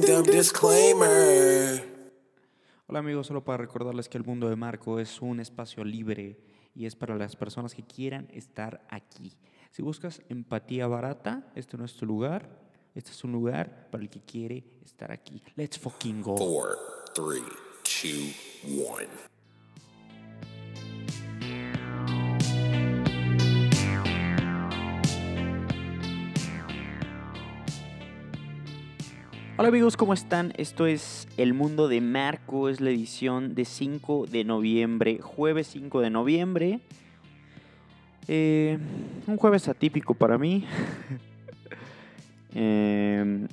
Disclaimer. Hola amigos, solo para recordarles que el mundo de Marco es un espacio libre y es para las personas que quieran estar aquí. Si buscas empatía barata, este no es tu lugar. Este es un lugar para el que quiere estar aquí. Let's fucking go. Four, three, two, one. Hola amigos, ¿cómo están? Esto es El Mundo de Marco, es la edición de 5 de noviembre, jueves 5 de noviembre. Eh, un jueves atípico para mí. Eh,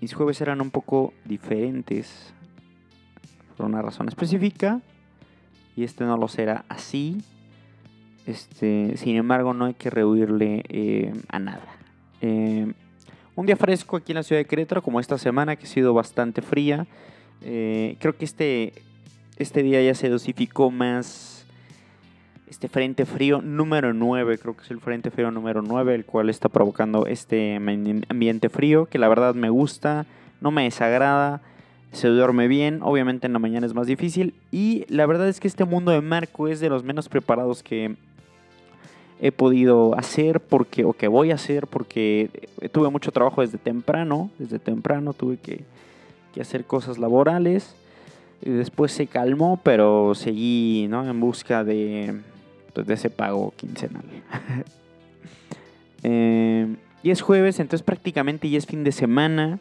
mis jueves eran un poco diferentes por una razón específica y este no lo será así. Este, sin embargo, no hay que rehuirle eh, a nada. Un día fresco aquí en la ciudad de Querétaro, como esta semana que ha sido bastante fría. Eh, creo que este, este día ya se dosificó más este frente frío número 9, creo que es el frente frío número 9, el cual está provocando este ambiente frío, que la verdad me gusta, no me desagrada, se duerme bien, obviamente en la mañana es más difícil, y la verdad es que este mundo de Marco es de los menos preparados que he podido hacer porque o que voy a hacer porque tuve mucho trabajo desde temprano, desde temprano tuve que, hacer cosas laborales. Y después se calmó, pero seguí ¿no? en busca de, pues, de ese pago quincenal. Eh, y es jueves, entonces prácticamente ya es fin de semana.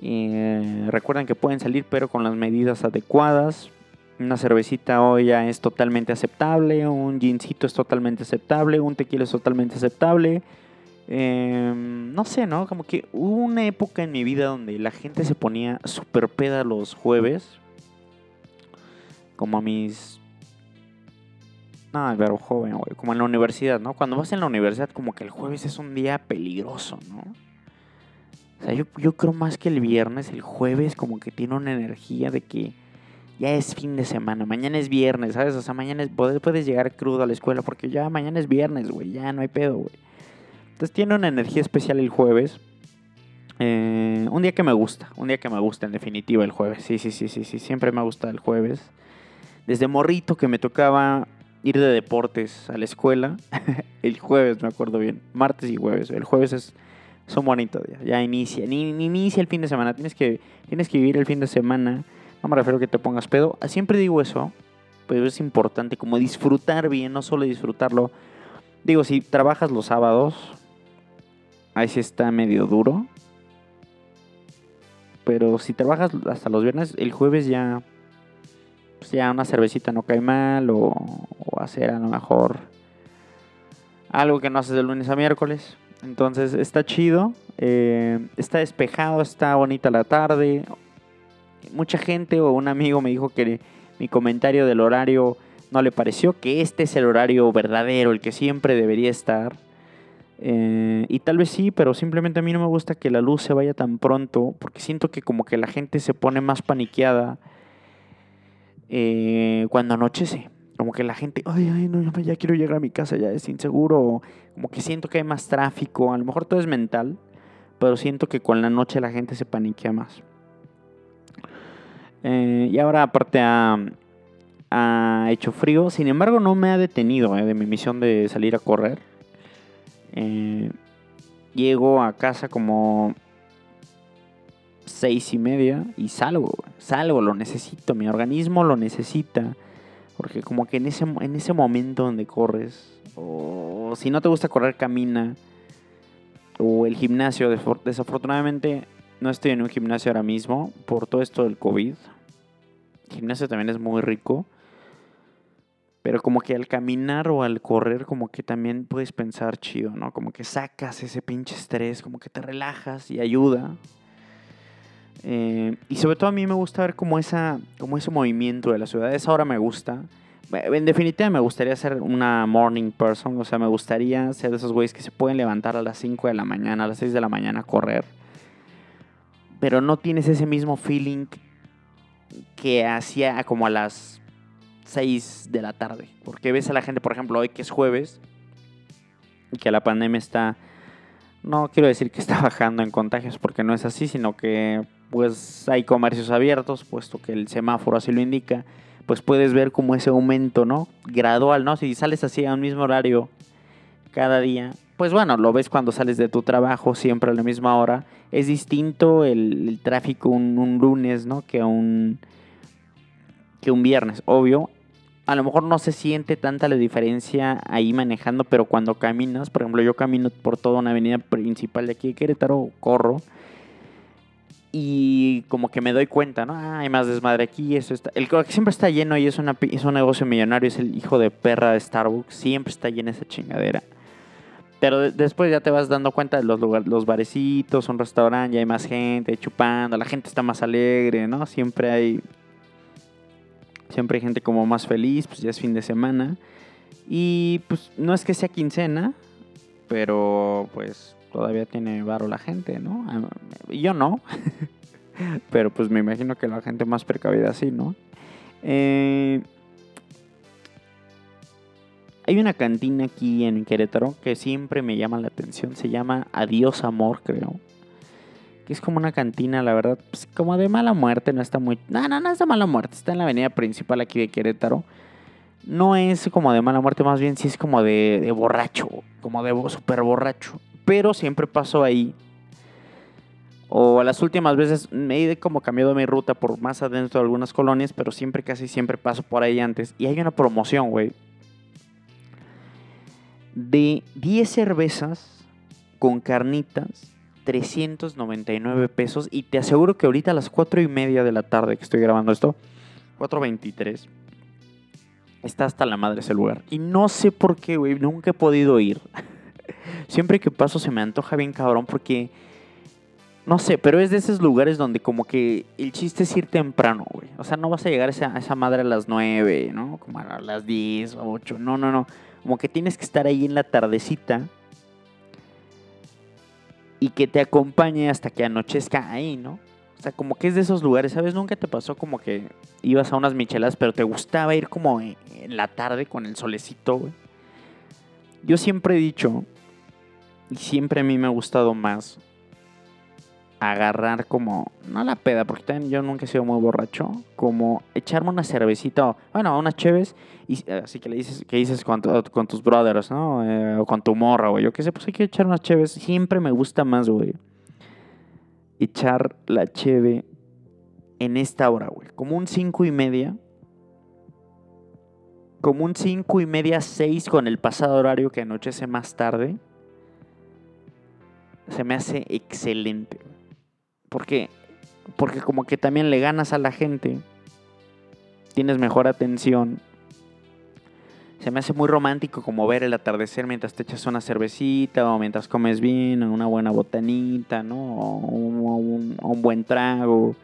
Eh, recuerden que pueden salir, pero con las medidas adecuadas. Una cervecita hoy ya es totalmente aceptable, un gincito es totalmente aceptable, un tequila es totalmente aceptable. Eh, no sé, ¿no? Como que hubo una época en mi vida donde la gente se ponía super peda los jueves. Como a mis... No, pero joven, güey. Como en la universidad, ¿no? Cuando vas en la universidad, como que el jueves es un día peligroso, ¿no? O sea, yo, yo creo más que el viernes, el jueves como que tiene una energía de que ya es fin de semana, mañana es viernes, ¿sabes? O sea, mañana es, puedes, puedes llegar crudo a la escuela porque ya mañana es viernes, güey, ya no hay pedo, güey. Entonces tiene una energía especial el jueves. Eh, un día que me gusta, un día que me gusta en definitiva el jueves. Sí, sí, sí, sí, sí, siempre me gusta el jueves. Desde morrito que me tocaba ir de deportes a la escuela, el jueves me acuerdo bien, martes y jueves. El jueves es son bonitos días, ya inicia, ni, ni inicia el fin de semana, tienes que, tienes que vivir el fin de semana no me refiero a que te pongas pedo. Siempre digo eso, pero es importante como disfrutar bien, no solo disfrutarlo. Digo, si trabajas los sábados, ahí sí está medio duro. Pero si trabajas hasta los viernes, el jueves ya, pues ya una cervecita no cae mal o, o hacer a lo mejor algo que no haces de lunes a miércoles. Entonces está chido, eh, está despejado, está bonita la tarde mucha gente o un amigo me dijo que mi comentario del horario no le pareció, que este es el horario verdadero, el que siempre debería estar. Eh, y tal vez sí, pero simplemente a mí no me gusta que la luz se vaya tan pronto, porque siento que como que la gente se pone más paniqueada eh, cuando anochece. Como que la gente, ay, ay, no, ya quiero llegar a mi casa, ya es inseguro. Como que siento que hay más tráfico. A lo mejor todo es mental, pero siento que con la noche la gente se paniquea más. Eh, y ahora aparte ha, hecho frío. Sin embargo, no me ha detenido eh, de mi misión de salir a correr. Eh, llego a casa como seis y media y salgo. Salgo, lo necesito. Mi organismo lo necesita. Porque como que en ese, en ese momento donde corres, o si no te gusta correr, camina. O el gimnasio, desafortunadamente no estoy en un gimnasio ahora mismo por todo esto del COVID. Gimnasio también es muy rico. Pero como que al caminar o al correr, como que también puedes pensar chido, ¿no? Como que sacas ese pinche estrés, como que te relajas y ayuda. Eh, y sobre todo a mí me gusta ver como, esa, como ese movimiento de la ciudad. Esa hora me gusta. En definitiva me gustaría ser una morning person. O sea, me gustaría ser de esos güeyes que se pueden levantar a las 5 de la mañana, a las 6 de la mañana a correr. Pero no tienes ese mismo feeling que hacía como a las 6 de la tarde. Porque ves a la gente, por ejemplo, hoy que es jueves, y que la pandemia está, no quiero decir que está bajando en contagios, porque no es así, sino que pues hay comercios abiertos, puesto que el semáforo así lo indica, pues puedes ver como ese aumento, ¿no? Gradual, ¿no? Si sales así a un mismo horario cada día, pues bueno, lo ves cuando sales de tu trabajo siempre a la misma hora. Es distinto el, tráfico un, un lunes, ¿no? Que un, que un viernes, obvio. A lo mejor no se siente tanta la diferencia ahí manejando, pero cuando caminas, por ejemplo, yo camino por toda una avenida principal de aquí de Querétaro, corro, y como que me doy cuenta, ¿no? Ah, hay más desmadre aquí, eso está... El que siempre está lleno y es, una, es un negocio millonario, es el hijo de perra de Starbucks, siempre está llena esa chingadera. Pero de- después ya te vas dando cuenta de los lugares, los barecitos, un restaurante, ya hay más gente chupando, la gente está más alegre, ¿no? Siempre hay siempre hay gente como más feliz, pues ya es fin de semana. Y pues no es que sea quincena, pero pues todavía tiene varo la gente, ¿no? Ah, Yo no. pero pues me imagino que la gente más precavida sí, ¿no? Eh, hay una cantina aquí en Querétaro que siempre me llama la atención. Se llama Adiós Amor, creo. Que es como una cantina, la verdad, pues, como de mala muerte. No está muy. No, no, no es de mala muerte. Está en la avenida principal aquí de Querétaro. No es como de mala muerte, más bien sí es como de, borracho. Como de súper borracho. Pero siempre paso ahí. O las últimas veces me he como cambiado mi ruta por más adentro de algunas colonias, pero siempre, casi siempre paso por ahí antes. Y hay una promoción, güey. De 10 cervezas con carnitas, 399 pesos. Y te aseguro que ahorita a las 4 y media de la tarde que estoy grabando esto, 4.23, está hasta la madre ese lugar. Y no sé por qué, güey, nunca he podido ir. Siempre que paso se me antoja bien cabrón porque... No sé, pero es de esos lugares donde como que el chiste es ir temprano, güey. O sea, no vas a llegar a esa, esa madre a las 9, ¿no? Como a las 10 o 8. No, no, no. Como que tienes que estar ahí en la tardecita y que te acompañe hasta que anochezca ahí, ¿no? O sea, como que es de esos lugares, ¿sabes? Nunca te pasó como que ibas a unas michelas, pero te gustaba ir como en en la tarde con el solecito, güey. Yo siempre he dicho, y siempre a mí me ha gustado más, agarrar como, no la peda, porque también yo nunca he sido muy borracho, como echarme una cervecita, bueno, unas cheves, y eh, así que le dices, que dices con tus brothers, ¿no? Eh, o con tu morra, güey, yo qué sé, pues hay que echar unas cheves, siempre me gusta más, güey, echar la cheve en esta hora, güey, como un cinco y media, como un cinco y media, seis con el pasado horario que anochece más tarde, se me hace excelente. güey. Porque, porque como que también le ganas a la gente, tienes mejor atención. Se me hace muy romántico como ver el atardecer mientras te echas una cervecita o mientras comes bien, o una buena botanita, ¿no? O un, buen trago.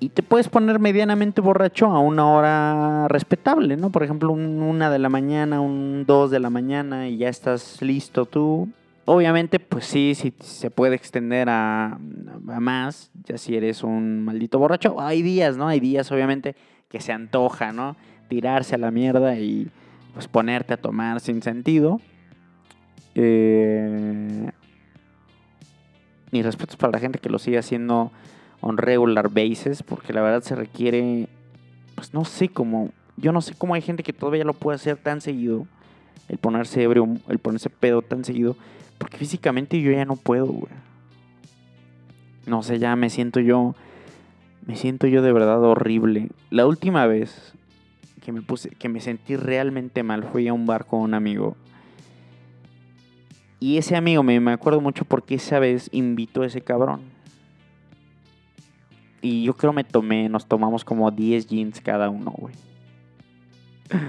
Y te puedes poner medianamente borracho a una hora respetable, ¿no? Por ejemplo, un- una de la mañana, un dos de la mañana y ya estás listo tú. Obviamente, pues sí, sí se puede extender a, más, ya si eres un maldito borracho. Hay días, ¿no? Hay días, obviamente, que se antoja, ¿no? Tirarse a la mierda y pues ponerte a tomar sin sentido. Eh... Mis respetos para la gente que lo sigue haciendo on regular basis, porque la verdad se requiere, pues no sé cómo, yo no sé cómo hay gente que todavía lo puede hacer tan seguido, el ponerse ebrio, el ponerse pedo tan seguido, porque físicamente yo ya no puedo, güey. No sé, ya me siento yo, me siento yo de verdad horrible. La última vez que me puse, que me sentí realmente mal fui a un bar con un amigo. Y ese amigo me, me acuerdo mucho porque esa vez invitó a ese cabrón. Y yo creo me tomé, nos tomamos como 10 jeans cada uno, güey.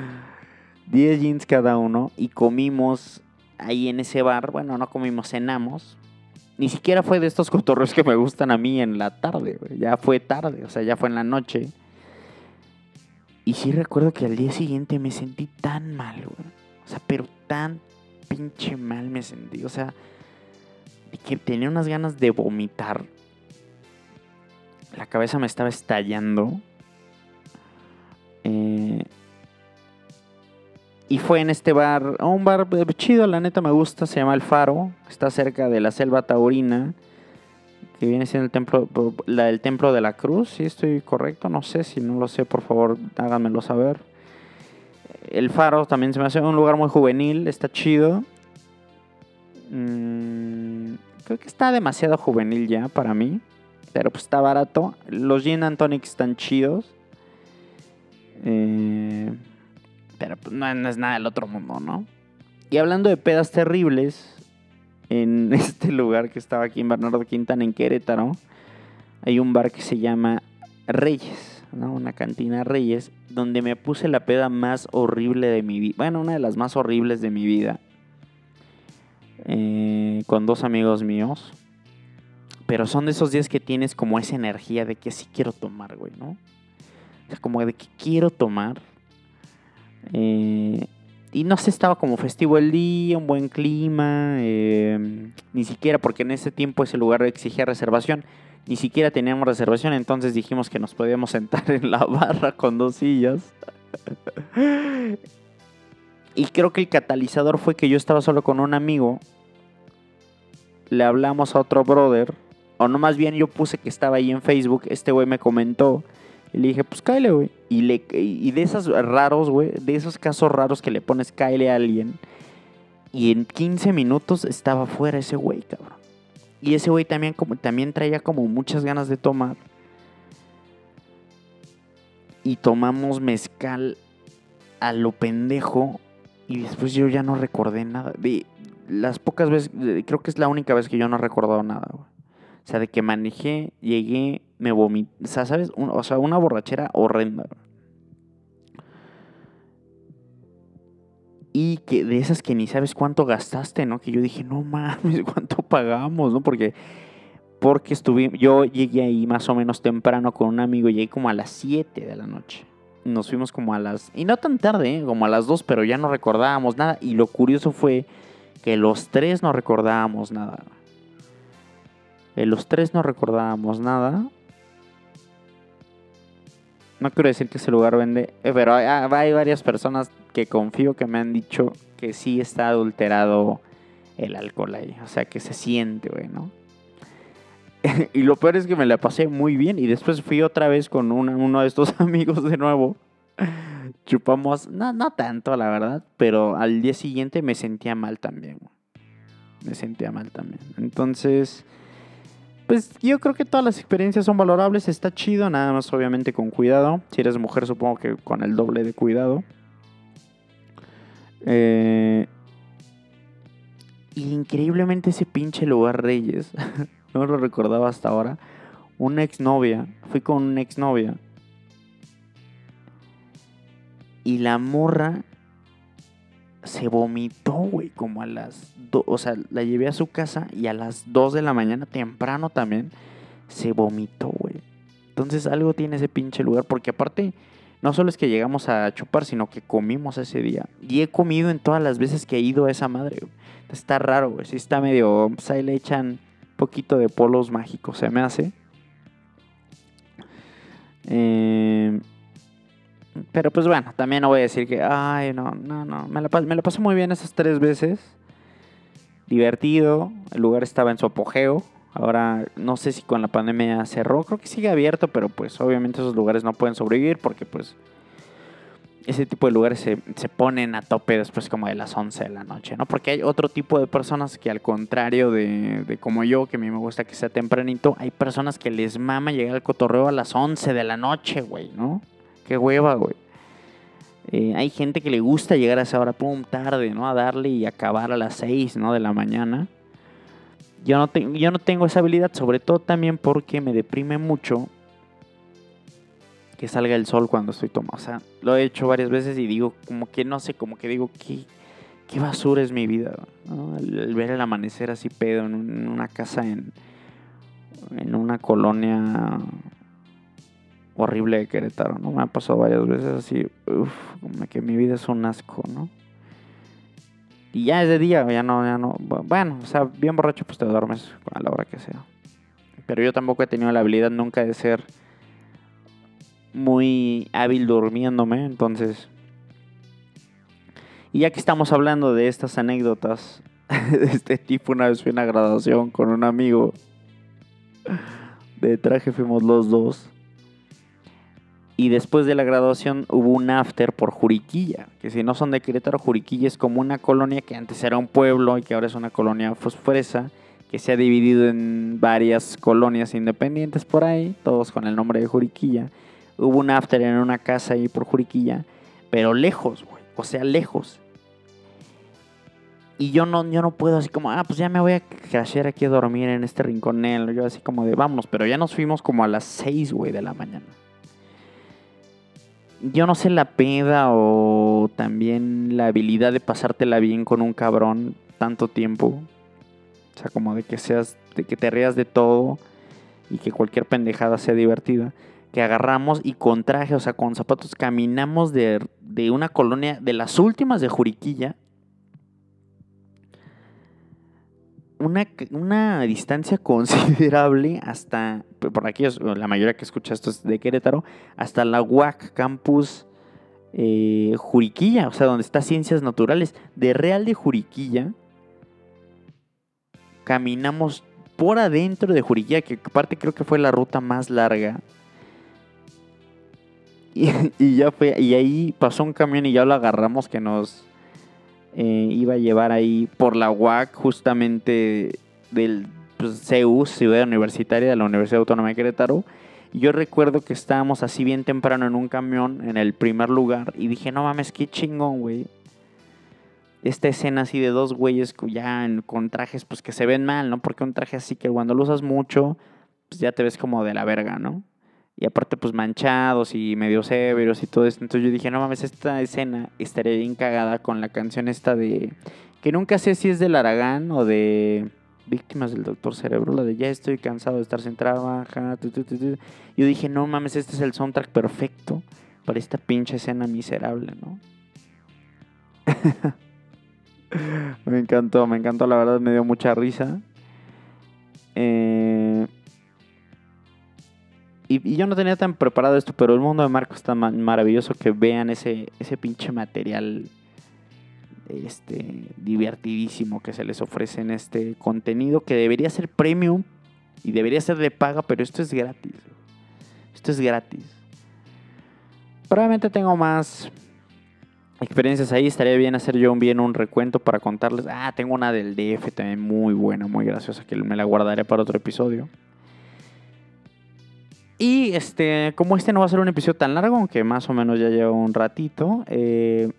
10 jeans cada uno y comimos ahí en ese bar. Bueno, no comimos, cenamos. Ni siquiera fue de estos cotorreos que me gustan a mí en la tarde, güey. Ya fue tarde, o sea, ya fue en la noche. Y sí recuerdo que al día siguiente me sentí tan mal, güey. O sea, pero tan pinche mal me sentí. O sea, de que tenía unas ganas de vomitar. La cabeza me estaba estallando. Eh, y fue en este bar, un bar chido, la neta me gusta, se llama El Faro. Está cerca de la selva taurina. que viene siendo el templo, la, el templo de la cruz, si estoy correcto, no sé, si no lo sé, por favor, háganmelo saber. El faro también se me hace un lugar muy juvenil, está chido. Mm, creo que está demasiado juvenil ya para mí, pero pues está barato. Los gin and tonics están chidos. Eh, pero pues no, es nada del otro mundo, ¿no? Y hablando de pedas terribles, en este lugar que estaba aquí en Bernardo Quintana, en Querétaro, hay un bar que se llama Reyes, ¿no? Una cantina Reyes, donde me puse la peda más horrible de mi vida. Bueno, una de las más horribles de mi vida. Eh, con dos amigos míos. Pero son de esos días que tienes como esa energía de que sí quiero tomar, güey, ¿no? O sea, como de que quiero tomar. Eh, y no sé, estaba como festivo el día, un buen clima, em, ni siquiera porque en ese tiempo ese lugar exigía reservación, ni siquiera teníamos reservación, entonces dijimos que nos podíamos sentar en la barra con dos sillas. y creo que el catalizador fue que yo estaba solo con un amigo, le hablamos a otro brother, o no más bien yo puse que estaba ahí en Facebook, este güey me comentó y le dije, pues cáele, güey. Y, de esos raros, güey, de esos casos raros que le pones cáele a alguien. Y en 15 minutos estaba fuera ese güey, cabrón. Y ese güey también, también traía como muchas ganas de tomar. Y tomamos mezcal a lo pendejo. Y después yo ya no recordé nada. De las pocas veces, creo que es la única vez que yo no he recordado nada, güey. O sea, de que manejé, llegué, me vomité. O sea, ¿sabes? o sea, una borrachera horrenda. Y que de esas que ni sabes cuánto gastaste, ¿no? Que yo dije, no mames, ¿cuánto pagamos, no? Porque, porque estuve, yo llegué ahí más o menos temprano con un amigo, llegué como a las 7 de la noche. Nos fuimos como a las, y no tan tarde, ¿eh? como a las 2, pero ya no recordábamos nada. Y lo curioso fue que los tres no recordábamos nada. Eh, los tres no recordábamos nada. No quiero decir que ese lugar vende, eh, pero ah, hay, varias personas que confío que me han dicho que sí está adulterado el alcohol ahí. O sea, que se siente, güey, ¿no? y lo peor es que me la pasé muy bien y después fui otra vez con uno de estos amigos de nuevo. Chupamos, no, no tanto, la verdad, pero al día siguiente me sentía mal también. Me sentía mal también. Entonces, pues yo creo que todas las experiencias son valorables, está chido, nada más obviamente con cuidado. Si eres mujer supongo que con el doble de cuidado. Eh, increíblemente ese pinche lugar Reyes, no lo recordaba hasta ahora, una exnovia, fui con una exnovia. Y la morra se vomitó, güey, como a las... o sea, la llevé a su casa y a las 2 de la mañana, temprano también, se vomitó, güey. Entonces algo tiene ese pinche lugar, porque aparte, no solo es que llegamos a chupar, sino que comimos ese día. Y he comido en todas las veces que he ido a esa madre, güey. Está raro, güey. Sí está medio... Pues ahí le echan poquito de polos mágicos, se me hace. Eh, pero pues bueno, también no voy a decir que, ay, no, no, no. Me la, me la pasé muy bien esas tres veces. Divertido. El lugar estaba en su apogeo. Ahora no sé si con la pandemia cerró. Creo que sigue abierto, pero pues obviamente esos lugares no pueden sobrevivir porque pues ese tipo de lugares se, se, ponen a tope después como de las 11 de la noche, ¿no? Porque hay otro tipo de personas que al contrario de, de, como yo, que a mí me gusta que sea tempranito, hay personas que les mama llegar al cotorreo a las 11 de la noche, güey, ¿no? Qué hueva, güey. Eh, hay gente que le gusta llegar a esa hora, pum, tarde, ¿no? A darle y acabar a las 6, ¿no? De la mañana. Yo no, yo no tengo esa habilidad, sobre todo también porque me deprime mucho que salga el sol cuando estoy tomando. O sea, lo he hecho varias veces y digo, como que no sé, como que digo, qué, qué basura es mi vida. ¿no? El, ver el amanecer así pedo en, una casa en, en una colonia horrible de Querétaro, ¿no? Me ha pasado varias veces así, uff, como que mi vida es un asco, ¿no? Y ya es de día, ya no, ya no. Bueno, o sea, bien borracho, pues te duermes a la hora que sea. Pero yo tampoco he tenido la habilidad nunca de ser muy hábil durmiéndome, entonces. Y ya que estamos hablando de estas anécdotas de este tipo, una vez fui a una graduación con un amigo de traje fuimos los dos. Y después de la graduación hubo un after por Juriquilla, que si no son de Querétaro, Juriquilla es como una colonia que antes era un pueblo y que ahora es una colonia fosforesa, que se ha dividido en varias colonias independientes por ahí, todos con el nombre de Juriquilla. Hubo un after en una casa ahí por Juriquilla, pero lejos, güey, o sea, lejos. Y yo no, yo no puedo así como, ah, pues ya me voy a crashear aquí a dormir en este rinconel. Yo así como de, vámonos, pero ya nos fuimos como a las 6, güey, de la mañana yo no sé la peda o también la habilidad de pasártela bien con un cabrón tanto tiempo. O sea, como de que seas, de que te rías de todo y que cualquier pendejada sea divertida. Que agarramos y con traje, o sea, con zapatos, caminamos de, de una colonia, de las últimas de Juriquilla, una, una, distancia considerable hasta, por aquí la mayoría que escucha esto es de Querétaro, hasta la UAC Campus eh, Juriquilla, o sea, donde está Ciencias Naturales. De Real de Juriquilla, caminamos por adentro de Juriquilla, que aparte creo que fue la ruta más larga. Y ya fue, y ahí pasó un camión y ya lo agarramos que nos eh, iba a llevar ahí por la UAC, justamente del pues, CEU, Ciudad Universitaria de la Universidad Autónoma de Querétaro. Yo recuerdo que estábamos así bien temprano en un camión, en el primer lugar, y dije, no mames, qué chingón, güey. Esta escena así de dos güeyes ya con trajes pues que se ven mal, ¿no? Porque un traje así que cuando lo usas mucho, pues ya te ves como de la verga, ¿no? Y aparte, pues manchados y medio severos y todo esto. Entonces yo dije, no mames, esta escena estaría bien cagada con la canción esta de. Que nunca sé si es del Aragán o de Víctimas del Doctor Cerebro, la de Ya estoy cansado de estar sin trabajar. Yo dije, no mames, este es el soundtrack perfecto para esta pinche escena miserable, ¿no? me encantó, me encantó, la verdad me dio mucha risa. Eh, y, yo no tenía tan preparado esto, pero el mundo de Marco está maravilloso que vean ese, ese pinche material este, divertidísimo que se les ofrece en este contenido que debería ser premium y debería ser de paga, pero esto es gratis. Esto es gratis. Probablemente tengo más experiencias ahí. Estaría bien hacer yo bien un recuento para contarles. Ah, tengo una del DF también muy buena, muy graciosa, que me la guardaré para otro episodio. Y este, como este no va a ser un episodio tan largo, aunque más o menos ya lleva un ratito, eh,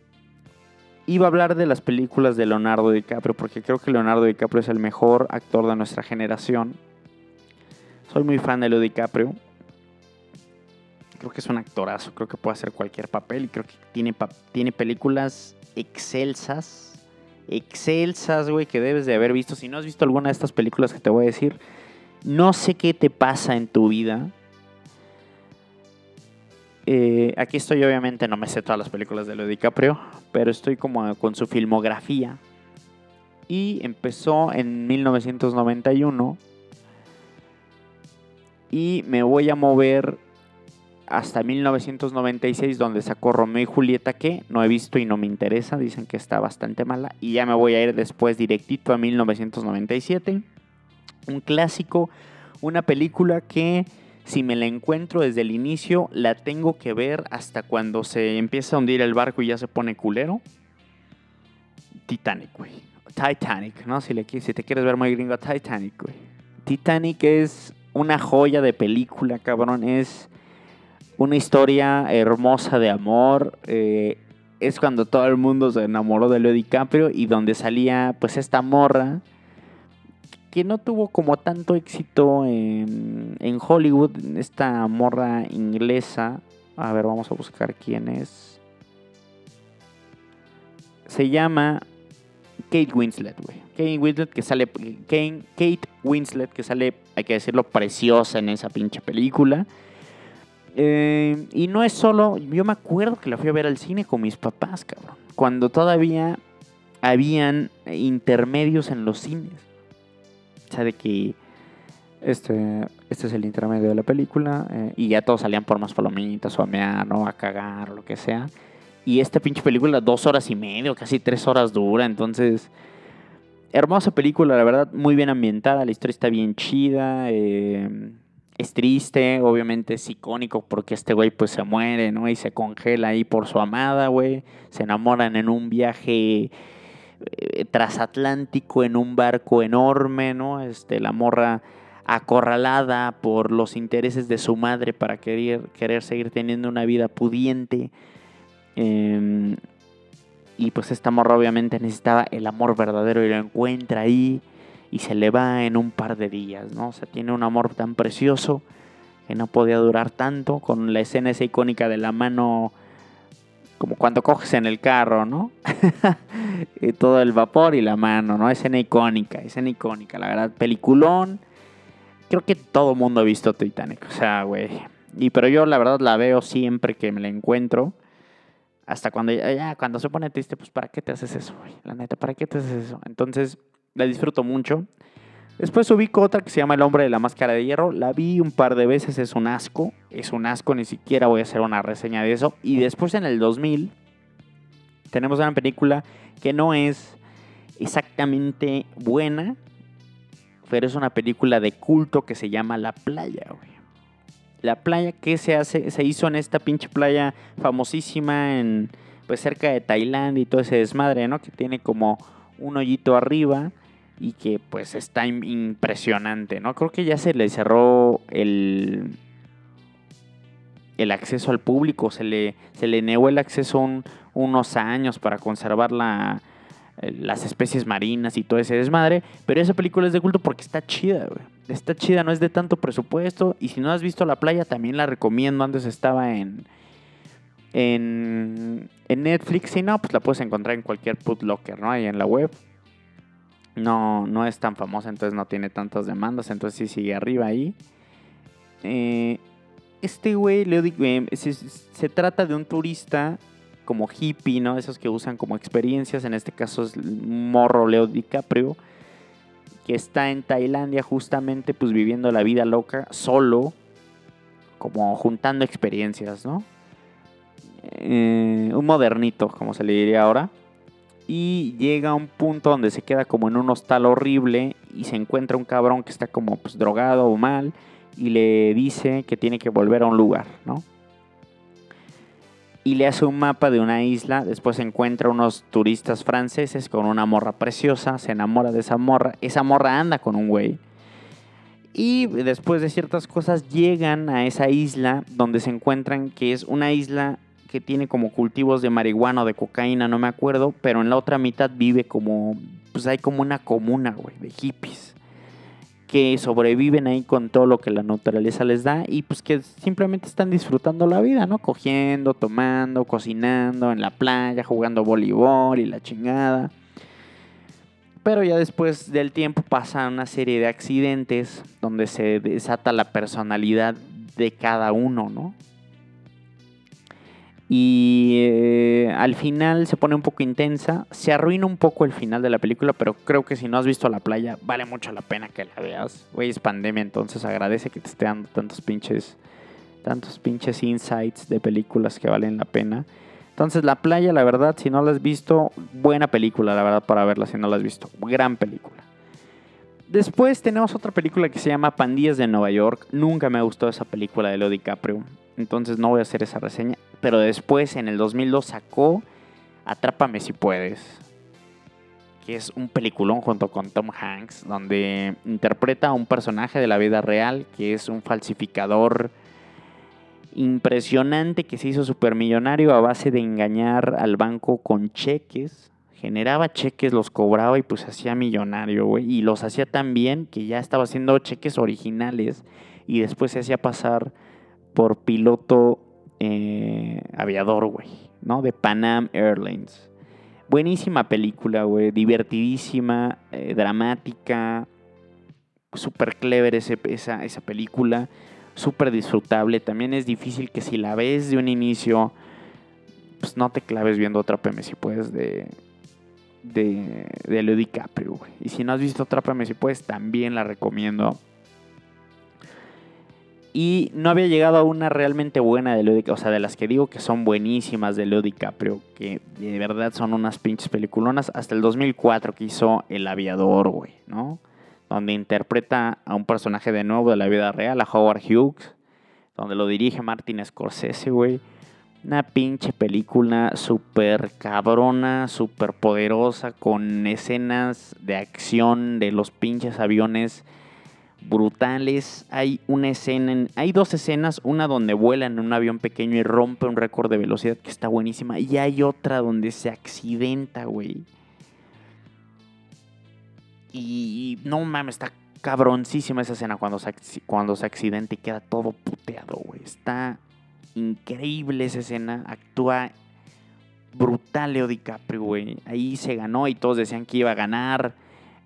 iba a hablar de las películas de Leonardo DiCaprio, porque creo que Leonardo DiCaprio es el mejor actor de nuestra generación. Soy muy fan de Leo DiCaprio. Creo que es un actorazo, creo que puede hacer cualquier papel y creo que tiene, tiene películas excelsas. Excelsas, güey, que debes de haber visto. Si no has visto alguna de estas películas que te voy a decir, no sé qué te pasa en tu vida eh, aquí estoy, obviamente, no me sé todas las películas de Leo DiCaprio, pero estoy como con su filmografía. Y empezó en 1991. Y me voy a mover hasta 1996, donde sacó Romeo y Julieta, que no he visto y no me interesa. Dicen que está bastante mala. Y ya me voy a ir después directito a 1997. Un clásico, una película que si me la encuentro desde el inicio, la tengo que ver hasta cuando se empieza a hundir el barco y ya se pone culero. Titanic, güey. Titanic, ¿no? Si, le, te quieres ver muy gringo, Titanic, güey. Titanic es una joya de película, cabrón. Es una historia hermosa de amor. Eh, es cuando todo el mundo se enamoró de Leo DiCaprio y donde salía pues esta morra que no tuvo como tanto éxito en, Hollywood, esta morra inglesa. A ver, vamos a buscar quién es. Se llama Kate Winslet, güey. Kate Winslet que sale. Kate, Winslet que sale, hay que decirlo, preciosa en esa pinche película. Eh, y no es solo. Yo me acuerdo que la fui a ver al cine con mis papás, cabrón. Cuando todavía habían intermedios en los cines de que este, este es el intermedio de la película eh, y ya todos salían por más palomitas o a mear, ¿no? A cagar, lo que sea. Y esta pinche película, dos horas y medio, casi tres horas dura, entonces... Hermosa película, la verdad, muy bien ambientada, la historia está bien chida. Eh, es triste, obviamente es icónico porque este güey pues se muere, ¿no? Y se congela ahí por su amada, güey. Se enamoran en un viaje eh, transatlántico en un barco enorme, ¿no? Este, la morra acorralada por los intereses de su madre para querer, querer seguir teniendo una vida pudiente. Em, y pues esta morra obviamente necesitaba el amor verdadero y lo encuentra ahí y se le va en un par de días, ¿no? O sea, tiene un amor tan precioso que no podía durar tanto con la escena esa icónica de la mano como cuando coges en el carro, ¿no? y todo el vapor y la mano, ¿no? Escena icónica, escena icónica, la verdad, peliculón. Creo que todo mundo ha visto Titanic, o sea, güey. Y pero yo la verdad la veo siempre que me la encuentro. Hasta cuando ya, cuando se pone triste, pues ¿para qué te haces eso, güey? La neta, ¿para qué te haces eso? Entonces, la disfruto mucho. Después ubico otra que se llama El hombre de la máscara de hierro. La vi un par de veces, es un asco. Es un asco, ni siquiera voy a hacer una reseña de eso. Y después en el 2000 tenemos una película que no es exactamente buena, pero es una película de culto que se llama La Playa. La playa que se hace, se hizo en esta pinche playa famosísima en pues cerca de Tailandia y todo ese desmadre, ¿no? Que tiene como un hoyito arriba y que pues está impresionante, ¿no? Creo que ya se le cerró el, el acceso al público, se le, se le negó el acceso unos años para conservar la, las especies marinas y todo ese desmadre, pero esa película es de culto porque está chida, güey. Está chida, no es de tanto presupuesto y si no has visto La Playa también la recomiendo, antes estaba en en, Netflix. Si no, pues la puedes encontrar en cualquier locker, ¿no? Ahí en la web. No, no es tan famosa, entonces no tiene tantas demandas. Entonces sí sigue arriba ahí. Eh, este güey, eh, se, trata de un turista como hippie, ¿no? Esos que usan como experiencias. En este caso es morro Leo DiCaprio. Que está en Tailandia justamente pues viviendo la vida loca solo. Como juntando experiencias, ¿no? Eh, un modernito, como se le diría ahora. Y llega a un punto donde se queda como en un hostal horrible y se encuentra un cabrón que está como pues, drogado o mal y le dice que tiene que volver a un lugar, ¿no? Y le hace un mapa de una isla, después encuentra unos turistas franceses con una morra preciosa, se enamora de esa morra, esa morra anda con un güey. Y después de ciertas cosas llegan a esa isla donde se encuentran que es una isla que tiene como cultivos de marihuana o de cocaína, no me acuerdo, pero en la otra mitad vive como, pues hay como una comuna, güey, de hippies, que sobreviven ahí con todo lo que la naturaleza les da y pues que simplemente están disfrutando la vida, ¿no? Cogiendo, tomando, cocinando en la playa, jugando voleibol y la chingada. Pero ya después del tiempo pasa una serie de accidentes donde se desata la personalidad de cada uno, ¿no? Y eh, al final se pone un poco intensa. Se arruina un poco el final de la película, pero creo que si no has visto la playa, vale mucho la pena que la veas. Güey, es pandemia, entonces agradece que te esté dando tantos pinches, tantos pinches insights de películas que valen la pena. Entonces, La Playa, la verdad, si no la has visto, buena película, la verdad, para verla si no la has visto. Gran película. Después tenemos otra película que se llama Pandillas de Nueva York. Nunca me gustó esa película de Leo DiCaprio. Entonces no voy a hacer esa reseña. Pero después, en el 2002, sacó Atrápame si puedes. Que es un peliculón junto con Tom Hanks. Donde interpreta a un personaje de la vida real. Que es un falsificador impresionante. Que se hizo supermillonario a base de engañar al banco con cheques. Generaba cheques, los cobraba y pues hacía millonario, güey. Y los hacía tan bien que ya estaba haciendo cheques originales. Y después se hacía pasar por piloto eh, aviador, güey, ¿no? De Panam Airlines. Buenísima película, güey, divertidísima, eh, dramática, súper clever esa, esa película, súper disfrutable. También es difícil que si la ves de un inicio, pues no te claves viendo otra PM si puedes de, de, de Leo DiCaprio, güey. Y si no has visto otra PM si puedes, también la recomiendo. Y no había llegado a una realmente buena de Leo. O sea, de las que digo que son buenísimas de Leo DiCaprio. Que de verdad son unas pinches peliculonas. Hasta el 2004 que hizo El Aviador, güey, ¿no? donde interpreta a un personaje de nuevo de la vida real, a Howard Hughes, donde lo dirige Martin Scorsese, güey. Una pinche película súper cabrona, súper poderosa, con escenas de acción de los pinches aviones brutales. Hay una escena, en- hay dos escenas, una donde vuelan en un avión pequeño y rompe un récord de velocidad que está buenísima, y hay otra donde se accidenta, güey. Y no mames, está cabroncísima esa escena cuando se, cuando se accidenta y queda todo puteado, güey. Está increíble esa escena. Actúa brutal Leo DiCaprio, güey. Ahí se ganó y todos decían que iba a ganar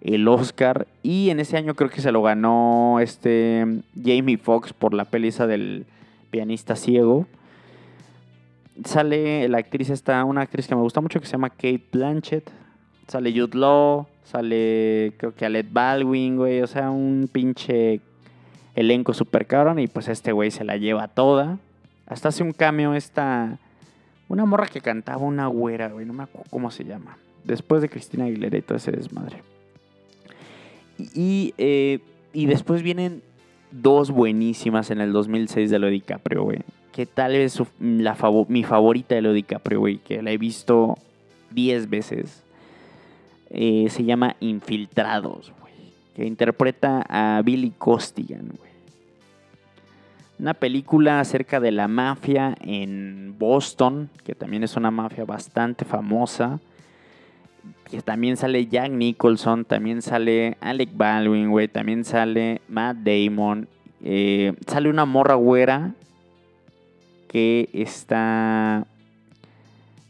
el Oscar. Y en ese año creo que se lo ganó este Jamie Foxx por la peli esa del pianista ciego. Sale la actriz esta, una actriz que me gusta mucho que se llama Kate Blanchett. Sale Jude Law, sale creo que Alec Baldwin, güey. O sea, un pinche elenco super cabrón. Y pues este güey se la lleva toda. Hasta hace un cameo esta... Una morra que cantaba una güera, güey. No me acuerdo cómo se llama. Después de Cristina Aguilera y todo ese desmadre. Y, eh, y después vienen dos buenísimas en el 2006 de Leo DiCaprio, güey. Que tal vez la mi favorita de Leo DiCaprio, güey. Que la he visto 10 veces. Eh, se llama Infiltrados, güey. Que interpreta a Billy Costigan, güey. Una película acerca de la mafia en Boston, que también es una mafia bastante famosa. También sale Jack Nicholson, también sale Alec Baldwin, güey. También sale Matt Damon. eh, sale una morra güera que está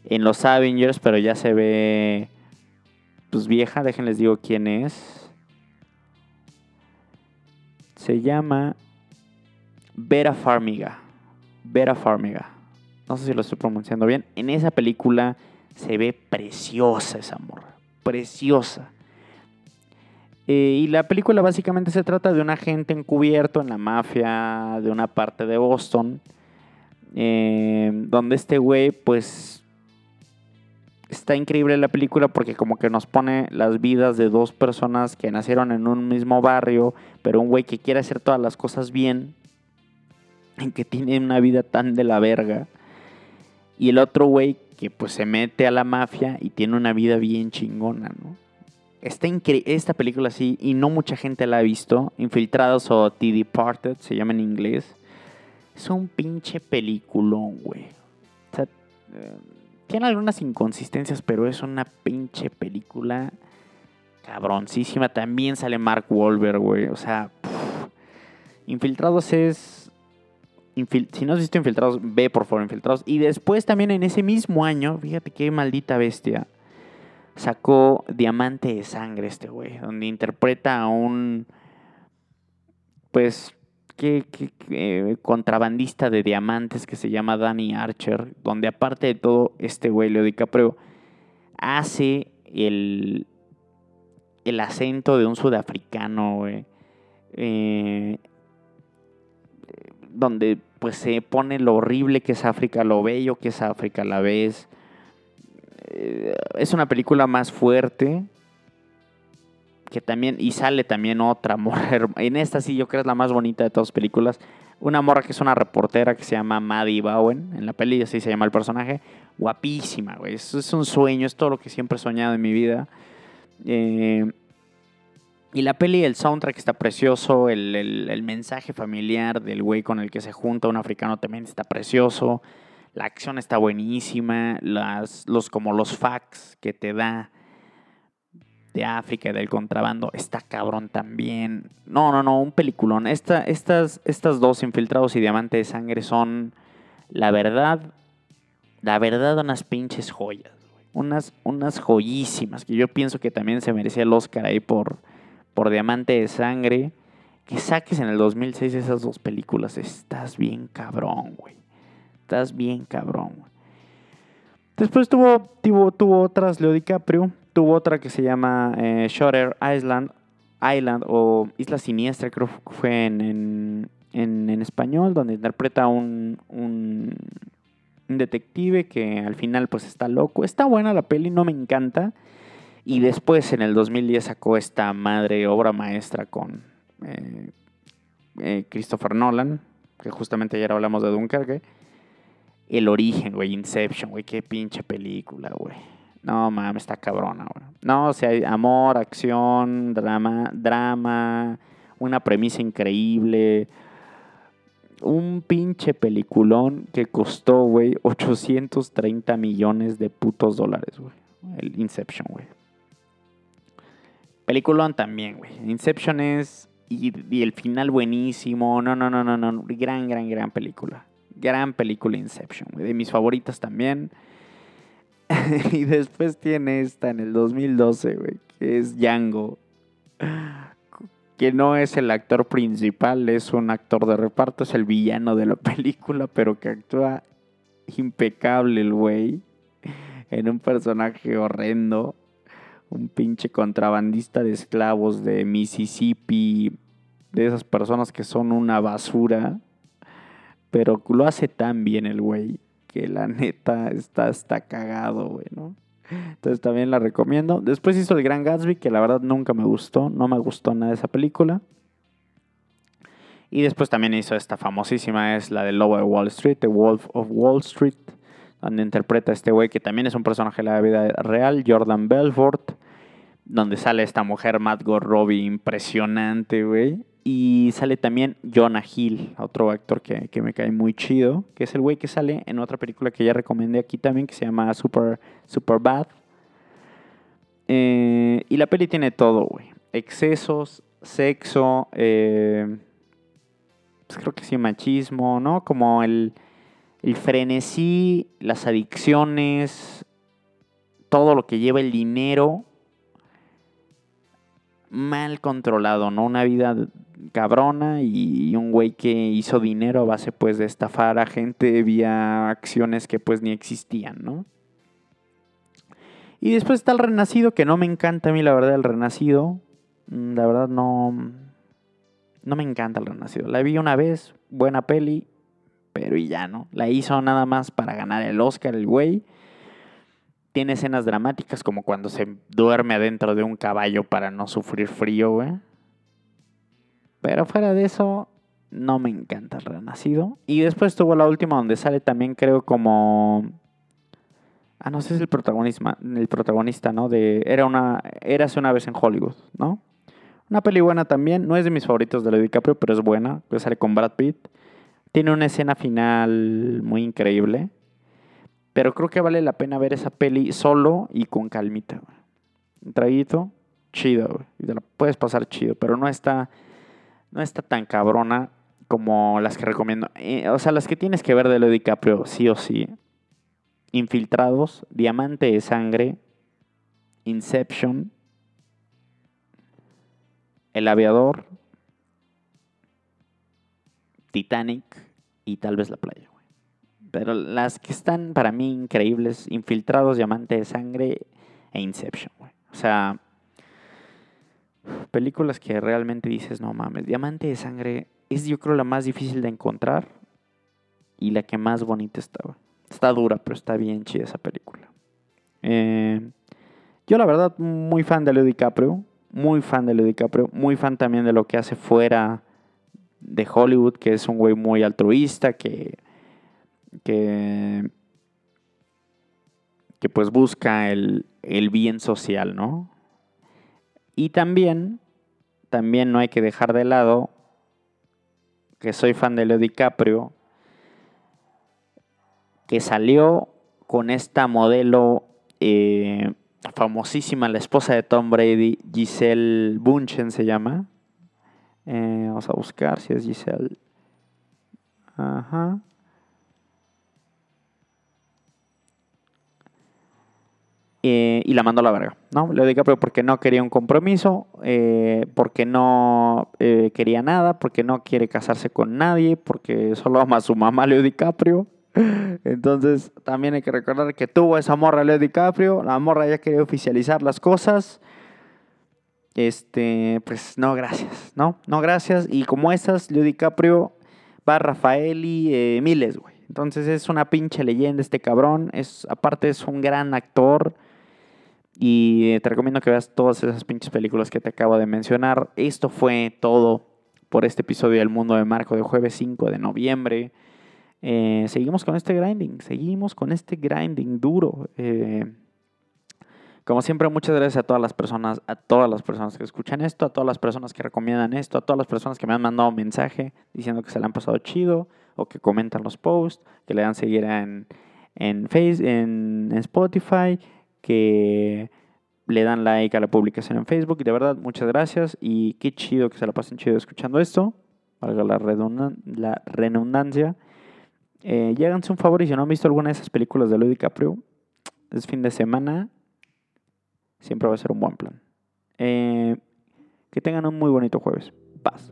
en los Avengers, pero ya se ve pues vieja. Déjenles digo quién es. Se llama Vera Farmiga. Vera Farmiga. No sé si lo estoy pronunciando bien. En esa película se ve preciosa esa morra. Preciosa. Eh, y la película básicamente se trata de un agente encubierto en la mafia de una parte de Boston. eh, donde este güey, pues. Está increíble la película porque, como que nos pone las vidas de dos personas que nacieron en un mismo barrio, pero un güey que quiere hacer todas las cosas bien, en que tiene una vida tan de la verga. Y el otro güey que pues se mete a la mafia y tiene una vida bien chingona, ¿no? Está esta película sí, y no mucha gente la ha visto. Infiltrados o The Departed, se llama en inglés. Es un pinche peliculón, güey. O sea, eh, tiene algunas inconsistencias, pero es una pinche película cabroncísima. También sale Mark Wahlberg, güey. O sea. Infiltrados es si no has visto Infiltrados, ve por favor Infiltrados. Y después también en ese mismo año, fíjate qué maldita bestia, sacó Diamante de Sangre este güey, donde interpreta a un, pues, ¿qué, qué- qué, eh, contrabandista de diamantes que se llama Danny Archer, donde aparte de todo, este güey, Leo DiCaprio, hace el, el acento de un sudafricano, güey. Eh, donde pues se pone lo horrible que es África, lo bello que es África a la vez. Eh, es una película más fuerte. Que también, y sale también otra morra. En esta sí, yo creo es la más bonita de todas las películas. Una morra que es una reportera que se llama Maddie Bowen. En la peli así se llama el personaje. Guapísima, güey. Es un sueño, es todo lo que siempre he soñado en mi vida. Eh, y la peli, el soundtrack está precioso, el, el- mensaje familiar del güey con el que se junta un africano también está precioso, la acción está buenísima, las, los, como los facts que te da de África y del contrabando está cabrón también. No, no, no, un peliculón. Esta, estas, estas dos, Infiltrados y Diamante de Sangre, son la verdad, la verdad, unas pinches joyas. Unas, unas joyísimas que yo pienso que también se merecía el Oscar ahí por, por Diamante de Sangre. Que saques en el 2006 esas dos películas. Estás bien cabrón, güey. Estás bien cabrón. Después tuvo, tuvo, tuvo otras, Leo DiCaprio. Tuvo otra que se llama eh, Shutter Island, Island o Isla Siniestra, creo que fue en, en, en- español, donde interpreta un, un, un detective que al final pues está loco. Está buena la peli, no me encanta. Y después en el 2010 sacó esta madre obra maestra con eh, eh, Christopher Nolan, que justamente ayer hablamos de Dunkerque. El origen, güey, Inception, güey, qué pinche película, güey. No mames, está cabrona, güey. No, o sea, amor, acción, drama, drama, una premisa increíble. Un pinche peliculón que costó, güey, 830 millones de putos dólares, güey. El Inception, güey. Peliculón también, güey. Inception es. Y, el final buenísimo. No, no, no, no, no. Gran, gran, gran película. Gran película Inception, güey. De mis favoritas también. y después tiene esta en el 2012, güey. Que es Django. Que no es el actor principal, es un actor de reparto, es el villano de la película, pero que actúa impecable el güey. En un personaje horrendo un pinche contrabandista de esclavos de Mississippi, de esas personas que son una basura, pero lo hace tan bien el güey que la neta está, está cagado, güey, ¿no? Entonces también la recomiendo. Después hizo El Gran Gatsby, que la verdad nunca me gustó, no me gustó nada esa película. Y después también hizo esta famosísima, es la del Lobo de Wall Street, The Wolf of Wall Street, donde interpreta a este güey que también es un personaje de la vida real, Jordan Belfort, donde sale esta mujer, Matt Robbie, impresionante, güey. Y sale también Jonah Hill, otro actor que, que, me cae muy chido, que es el güey que sale en otra película que ya recomendé aquí también, que se llama Super, Super Bad. Eh, y la peli tiene todo, güey. Excesos, sexo, eh, pues creo que sí, machismo, ¿no? Como el, el frenesí, las adicciones, todo lo que lleva el dinero mal controlado, ¿no? Una vida cabrona y un güey que hizo dinero a base pues de estafar a gente vía acciones que pues ni existían, ¿no? Y después está el Renacido, que no me encanta a mí la verdad el Renacido. Mm, la verdad no... No me encanta el Renacido. La vi una vez, buena peli, pero y ya, ¿no? La hizo nada más para ganar el Oscar el güey. Tiene escenas dramáticas como cuando se duerme adentro de un caballo para no sufrir frío, güey. Pero fuera de eso, no me encanta el Renacido. Y después tuvo la última donde sale también, creo, como. Ah, no sé es el protagonista, el protagonista, ¿no? De. Era una. Érase una vez en Hollywood, ¿no? Una peli buena también. No es de mis favoritos de Leo DiCaprio, pero es buena. Que sale con Brad Pitt. Tiene una escena final muy increíble. Pero creo que vale la pena ver esa peli solo y con calmita. Un traguito, chido, puedes pasar chido, pero no está no está tan cabrona como las que recomiendo. Eh, o sea, las que tienes que ver de Leo DiCaprio, sí o sí. Infiltrados, Diamante de Sangre, Inception, El Aviador, Titanic y tal vez La Playa. Pero las que están para mí increíbles, Infiltrados, Diamante de Sangre e Inception. O sea, películas que realmente dices, no mames, Diamante de Sangre es yo creo la más difícil de encontrar y la que más bonita estaba. Está dura, pero está bien chida esa película. Eh, yo la verdad, muy fan de Leo DiCaprio, muy fan de Leo DiCaprio, muy fan también de lo que hace fuera de Hollywood, que es un güey muy altruista, que, que, que pues busca el, el bien social, ¿no? Y también, también no hay que dejar de lado que soy fan de Leo DiCaprio, que salió con esta modelo eh, famosísima, la esposa de Tom Brady, Giselle Bunchen se llama. Eh, vamos a buscar si es Giselle. Ajá. Y la mandó a la verga, ¿no? Leo DiCaprio porque no quería un compromiso, eh, porque no eh, quería nada, porque no quiere casarse con nadie, porque solo ama a su mamá Leo DiCaprio. Entonces también hay que recordar que tuvo esa morra Leo DiCaprio, la morra ya quería oficializar las cosas. Este, pues no, gracias, ¿no? No, gracias. Y como esas, Leo DiCaprio va Rafael y Miles, güey. Entonces es una pinche leyenda este cabrón. Es, aparte es un gran actor Y eh, te recomiendo que veas todas esas pinches películas que te acabo de mencionar. Esto fue todo por este episodio del Mundo de Marco de jueves 5 de noviembre. Eh, seguimos con este grinding, seguimos con este grinding duro. Eh, como siempre, muchas gracias a todas las personas, a todas las personas que escuchan esto, a todas las personas que recomiendan esto, a todas las personas que me han mandado mensaje diciendo que se le han pasado chido o que comentan los posts, que le dan seguir en, en, face, en, Spotify, que le dan like a la publicación en Facebook. Y de verdad, muchas gracias y qué chido que se la pasen chido escuchando esto. Valga la, la redundancia. Eh, y háganse un favor y si no han visto alguna de esas películas de Leo DiCaprio, es fin de semana, siempre va a ser un buen plan. Eh, que tengan un muy bonito jueves. Paz.